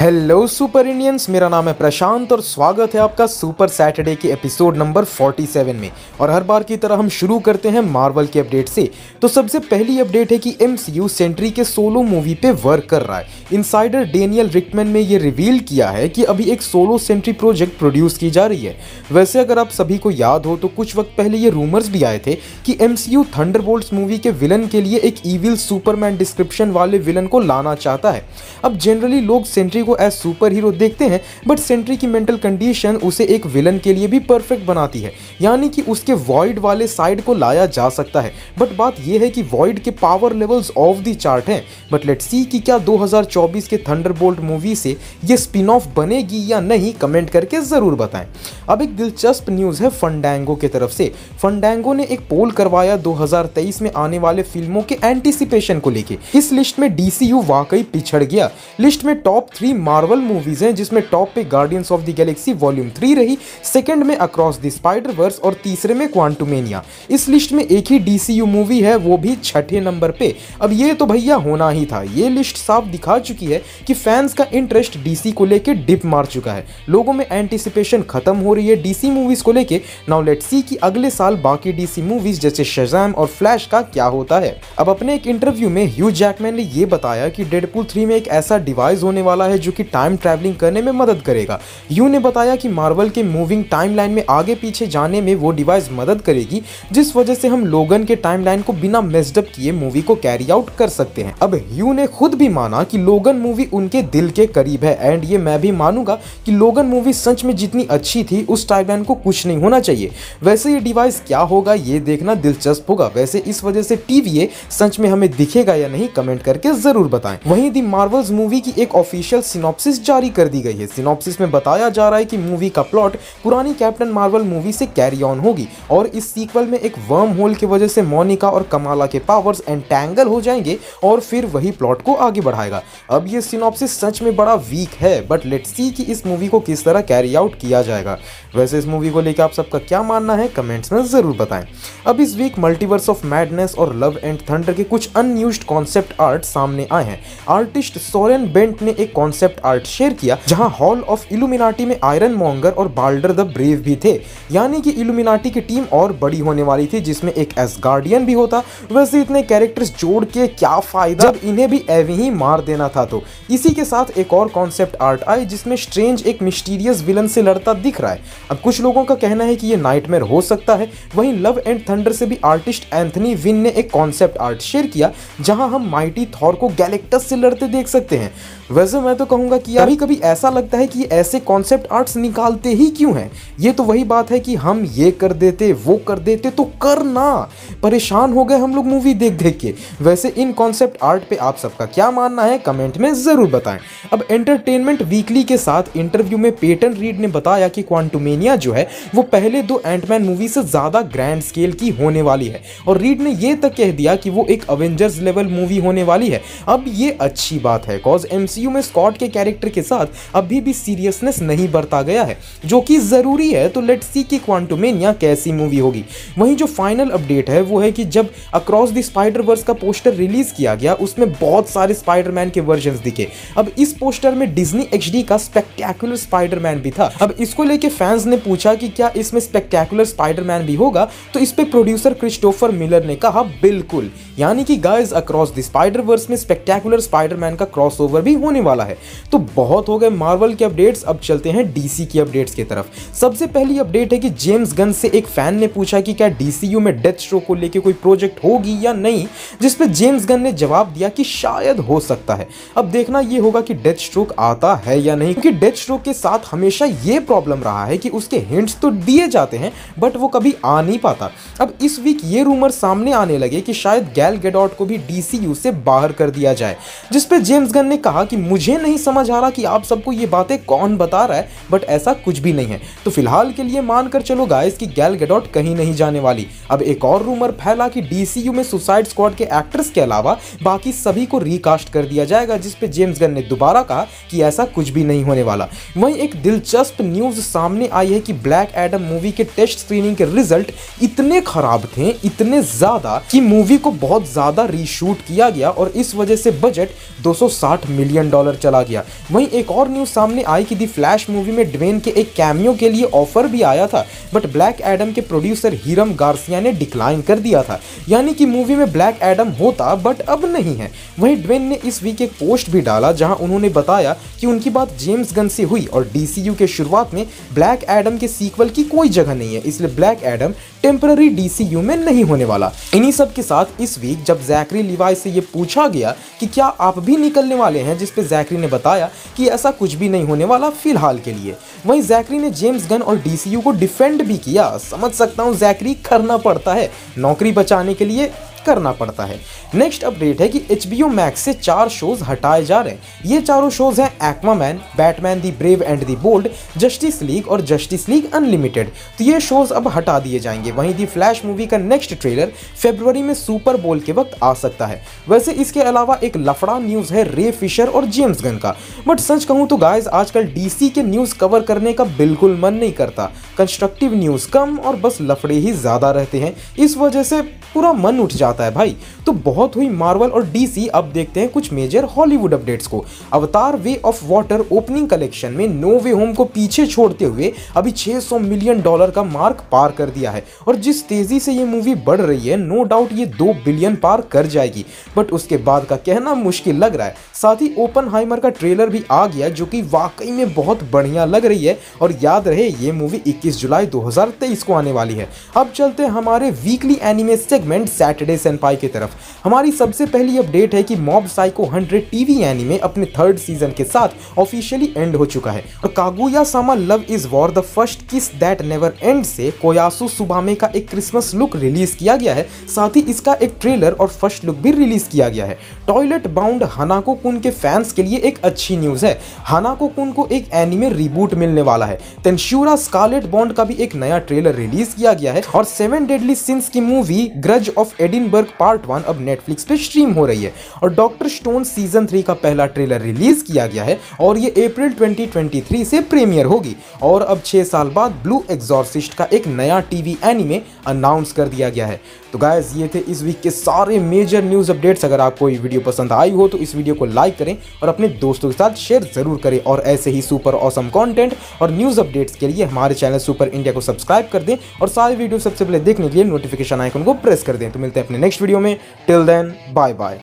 Hello super Indians मेरा नाम है प्रशांत और स्वागत है आपका सुपर सैटरडे के एपिसोड नंबर 47 में। और हर बार की तरह हम शुरू करते हैं मार्वल के अपडेट से। तो सबसे पहली अपडेट है कि एमसीयू सेंट्री के सोलो मूवी पे वर्क कर रहा है। इनसाइडर डेनियल रिकमैन ने ये रिवील किया है कि अभी एक सोलो सेंट्री प्रोजेक्ट प्रोड्यूस की जा रही है। वैसे अगर आप सभी को याद हो तो कुछ वक्त पहले ये रूमर्स भी आए थे कि एम सी मूवी के विलन के लिए एक ईविल सुपरमैन डिस्क्रिप्शन वाले विलन को लाना चाहता है। अब जनरली लोग सेंट्री को एज सुपर हीरो देखते हैं बट सेंट्री की मेंटल कंडीशन उसे एक विलन के लिए भी परफेक्ट बनाती है। यानी कि उसके वॉइड वाले साइड को लाया जा सकता है। बट बात यह है कि वॉइड के power levels of the chart हैं। बट लेट सी कि क्या 2024 के थंडरबोल्ट मूवी से ये स्पिन ऑफ़ बनेगी या नहीं कमेंट करके ज़रूर बताएँ। अब एक दिलचस्प न्यूज़ है फंडैंगो की तरफ़ से। फंडैंगो ने एक पोल करवाया 2023 में आने वाले फ़िल्मों के एंटीसिपेशन को लेके। इस लिस्ट में डीसीयू वाकई पिछड़ गया। लिस्ट में टॉप थ्री मार्वल मूवीज़ हैं, जिसमें टॉप पे Guardians of the Galaxy volume three रही सेकंड में अक्रॉस द स्पाइडर वर्स और तीसरे में क्वांटुमेनिया इस लिस्ट में एक ही डीसीयू मूवी है, वो भी छठे नंबर पे। अब ये तो भैया होना ही था। ये लिस्ट साफ़ दिखा चुकी है कि फैंस का इंटरेस्ट डीसी को लेके डिप मार चुका है। लोगों में एंटिसिपेशन खत्म हो रही है डीसी मूवीज़ को लेके। नाउ लेट सी कि अगले साल बाकी डीसी मूवीज़ जैसे शजैम और फ्लैश का क्या होता है। अब अपने एक इंटरव्यू में ह्यू जैकमैन ने यह बताया कि डेडपुल थ्री में एक ऐसा डिवाइस होने वाला है जो कि टाइम ट्रैवलिंग करने में मदद करेगा। यू ने बताया कि मार्वल के मूविंग टाइमलाइन में आगे पीछे जाने में वो डिवाइस मदद करेगी, जिस वजह से हम लोगन के टाइमलाइन को बिना मेस्डअप किए मूवी को कैरी आउट कर सकते हैं। अब यू ने खुद भी माना कि लोगन मूवी उनके दिल के करीब है एंड ये मैं भी मानूँगा कि लोगन मूवी सच में जितनी अच्छी थी, उस टाइमलाइन को कुछ नहीं होना चाहिए। वैसे ये डिवाइस क्या होगा, ये देखना दिलचस्प होगा। वैसे इस वजह से टीवीए सच में हमें दिखेगा या नहीं कमेंट करके ज़रूर बताएँ। वहीं दी मार्वल्स मूवी की एक ऑफिशियल सिनॉप्सिस जारी कर दी गई है। सिनॉप्सिस में बताया जा रहा है कि मूवी का प्लॉट पुरानी कैप्टन मार्वल मूवी से कैरी ऑन होगी और इस सीक्वल में एक वर्म होल की वजह से मोनिका और कमाला के पावर्स एंटैंगल हो जाएँगे और फिर वही प्लॉट को आगे बढ़ाएगा। अब ये सिनॉप्सिस सच में बड़ा वीक है बट लेट्स सी कि इस मूवी को किस तरह कैरी आउट किया जाएगा। वैसे इस मूवी को लेकर आप सबका क्या मानना है कमेंट्स में ज़रूर बताएँ। अब इस वीक मल्टीवर्स ऑफ़ मैडनेस और लव एंड थंडर के कुछ अनयूज्ड कॉन्सेप्ट आर्ट सामने आए हैं। आर्टिस्ट सोरेन बेंट ने एक कॉन्सेप्ट आर्ट शेयर किया, जहाँ हॉल ऑफ़ इल्यूमिनाटी में आयरन मॉन्गर और बाल्डर द ब्रेव भी थे। यानी कि इल्यूमिनाटी की टीम और बड़ी होने वाली थी, जिसमें एक एस गार्डियन भी होता। वैसे इतने कैरेक्टर्स जोड़ के क्या फ़ायदा? जब इन्हें भी एवं ही मार देना था तो। इसी के साथ एक और कॉन्सेप्ट आर्ट आई, जिसमें स्ट्रेंज एक मिस्टीरियस विलन से लड़ता दिख रहा है। अब कुछ लोगों का कहना है कि ये नाइटमेयर हो सकता है। वहीं लव एंड थंडर से भी आर्टिस्ट एंथनी विन ने एक कॉन्सेप्ट आर्ट शेयर किया, जहाँ हम माइटी थॉर को गैलेक्टस से लड़ते देख सकते हैं। वैसे मैं तो कहूँगा कि कभी कभी ऐसा लगता है कि ऐसे कॉन्सेप्ट आर्ट्स निकालते ही क्यों हैं? ये तो वही बात है कि हम ये कर देते, वो कर देते तो करना परेशान हो गए हम लोग मूवी देख देख के। वैसे इन कॉन्सेप्ट आर्ट पे आप सबका क्या मानना है कमेंट में ज़रूर बताएँ। अब एंटरटेनमेंट वीकली के साथ इंटरव्यू में पेटन रीड ने बताया कि क्वांटोमेनिया जो है, वो पहले दो एंटमैन मूवी से ज़्यादा ग्रैंड स्केल की होने वाली है। और रीड ने ये तक कह दिया कि वो एक अवेंजर्स लेवल मूवी होने वाली है। अब ये अच्छी बात है कॉज एमसीयू में स्कॉट के कैरेक्टर के साथ अभी भी सीरियसनेस नहीं बरता गया है, जो कि ज़रूरी है तो लेट सी कि क्वांटोमेनिया कैसी मूवी होगी। वहीं जो फाइनल अपडेट है, वो है कि जब अक्रॉस द स्पाइडर वर्स का पोस्टर रिलीज़ किया गया, उसमें बहुत सारे स्पाइडरमैन के वर्जन दिखे। अब इस पोस्टर में डिज्नी एच का स्पेक्टेकुलर स्पाइडरमैन भी था। अब इसको लेके फैंस ने पूछा कि क्या इसमें स्पेक्टेकुलर स्पाइडरमैन भी होगा तो इस पे प्रोड्यूसर क्रिस्टोफर मिलर ने कहा, बिल्कुल। यानी कि guys across the spider verse में स्पेक्टेकुलर स्पाइडरमैन का क्रॉसओवर भी होने वाला है। तो बहुत हो गए मार्वल के अपडेट्स अब चलते हैं डीसी की अपडेट्स की तरफ़। सबसे पहली अपडेट है कि जेम्स गन से एक फ़ैन ने पूछा कि क्या डीसीयू में डेथ स्ट्रोक को लेकर कोई प्रोजेक्ट होगी या नहीं, जिसपे जेम्स गन ने जवाब दिया कि शायद हो सकता है। अब देखना यह होगा कि डेथ स्ट्रोक आता है या नहीं, क्योंकि डेथ स्ट्रोक के साथ हमेशा यह प्रॉब्लम रहा है कि उसके हिंट्स तो दिए जाते हैं बट वो कभी आ नहीं पाता। अब इस वीक ये रूमर सामने आने लगे कि शायद गैल गेडॉट को भी डीसीयू से बाहर कर दिया जाए, जिसपे जेम्स गन ने कहा कि मुझे नहीं समझ आ रहा कि आप सबको ये बातें कौन बता रहा है बट ऐसा कुछ भी नहीं है। तो फ़िलहाल के लिए मानकर चलो गाइस कि गैल गेडॉट कहीं नहीं जाने वाली। अब एक और रूमर फैला कि डीसीयू में सुसाइड स्क्वाड के एक्टर्स के अलावा बाकी सभी को रिकास्ट कर दिया जाएगा जिसपे जेम्स गन ने दोबारा कहा कि ऐसा कुछ भी नहीं होने वाला। वहीं एक दिलचस्प न्यूज़ सामने आई है कि ब्लैक एडम मूवी के टेस्ट स्क्रीनिंग के रिज़ल्ट इतने खराब थे, इतने ज़्यादा कि मूवी को बहुत ज़्यादा रीशूट किया गया और इस वजह से बजट 260 मिलियन डॉलर चला गया। वहीं एक और न्यूज़ सामने आई कि दी फ्लैश मूवी में ड्वेन के एक कैमियो के लिए ऑफ़र भी आया था बट ब्लैक एडम के प्रोड्यूसर हीरम गार्सिया ने डिक्लाइन कर दिया था। यानी कि मूवी में ब्लैक एडम होता बट अब नहीं है। वहीं ड्वेन ने इस वीक एक पोस्ट भी डाला, जहाँ उन्होंने बताया कि उनकी बात जेम्स गन से हुई और डीसीयू के शुरुआत में ब्लैक एडम के सीक्वल की कोई जगह नहीं है, इसलिए ब्लैक एडम टेम्पररी डीसीयू में नहीं होने वाला। इन्हीं सब के साथ इस वीक जब जैकरी लिवाई से ये पूछा गया कि क्या आप भी निकलने वाले हैं जिसपे जैकरी ने बताया कि ऐसा कुछ भी नहीं होने वाला फ़िलहाल के लिए। वहीं जैकरी ने जेम्स गन और डीसीयू को डिफेंड भी किया। समझ सकता हूँ जैकरी करना पड़ता है नौकरी बचाने के लिए। करना पड़ता है। नेक्स्ट अपडेट है कि एच मैक्स से चार शोज़ हटाए जा रहे हैं। ये चारों शोज़ हैं Aquaman Batman the Brave and the Bold Justice League और जस्टिस लीग अनलिमिटेड तो ये शोज़ अब हटा दिए जाएँगे। वहीं दी फ्लैश मूवी का नेक्स्ट ट्रेलर फेब्रुवरी में सुपर बोल के वक्त आ सकता है। वैसे इसके अलावा एक लफड़ा न्यूज़ है रे फिशर और जेम्स गन का। बट सच कहूँ तो गाइज़ आजकल डीसी के न्यूज़ कवर करने का बिल्कुल मन नहीं करता। कंस्ट्रक्टिव न्यूज़ कम और बस लफड़े ही ज़्यादा रहते हैं। इस वजह से पूरा मन उठ जाता है भाई। तो बहुत हुई मार्वल और डीसी अब देखते हैं कुछ मेजर हॉलीवुड अपडेट्स को। Avatar Way of Water opening collection में नो वे होम को पीछे छोड़ते हुए अभी 600 मिलियन डॉलर का मार्क पार कर दिया है। और जिस तेज़ी से ये मूवी बढ़ रही है नो डाउट ये दो बिलियन पार कर जाएगी। बट उसके बाद का कहना मुश्किल लग रहा है। साथ ही ओपन का ट्रेलर भी आ गया, जो कि वाकई में बहुत बढ़िया लग रही है। और याद रहे, ये मूवी 21 जुलाई 2023 को आने वाली है। अब चलते हमारे वीकली एनिमे सेगमेंट सैटरडे सेंपाई की तरफ़। हमारी सबसे पहली अपडेट है कि मॉब साइको 100 टीवी एनिमे अपने थर्ड सीज़न के साथ ऑफिशियली एंड हो चुका है। और Kaguya sama love is war the first kiss that never end से कोयासु सुबामे का एक क्रिसमस लुक रिलीज़ किया गया है, साथ ही इसका एक ट्रेलर और फ़र्स्ट लुक भी रिलीज़ किया गया है। टॉयलेट बाउंड हनाको कुन के फैंस के लिए एक अच्छी न्यूज़ है। हनाको कुन को एक एनिमे रिबूट मिलने वाला है। तेंशूरा स्कारलेट बॉन्ड का भी एक नया ट्रेलर रिलीज़ किया गया है और सेवन डेडली सिंस की movie Grudge of Edinburgh part one अब नेटफ्लिक्स पे स्ट्रीम हो रही है। और डॉक्टर स्टोन सीज़न थ्री का पहला ट्रेलर रिलीज़ किया गया है और ये अप्रैल 2023 से प्रीमियर होगी। और अब छह साल बाद ब्लू एग्जॉर्सिस्ट का एक नया टीवी एनिमे अनाउंस कर दिया गया है। तो गायज ये थे इस वीक के सारे मेजर न्यूज़ अपडेट्स अगर आपको ये वीडियो पसंद आई हो तो इस वीडियो को लाइक करें और अपने दोस्तों के साथ शेयर ज़रूर करें। और ऐसे ही सुपर ऑसम कॉन्टेंट और न्यूज़ अपडेट्स के लिए हमारे चैनल सुपर इंडिया को सब्सक्राइब कर दें और सारे वीडियो सबसे पहले देखने के लिए नोटिफिकेशन आइकन को प्रेस कर दें। तो मिलते हैं अपने नेक्स्ट वीडियो में। Till then bye bye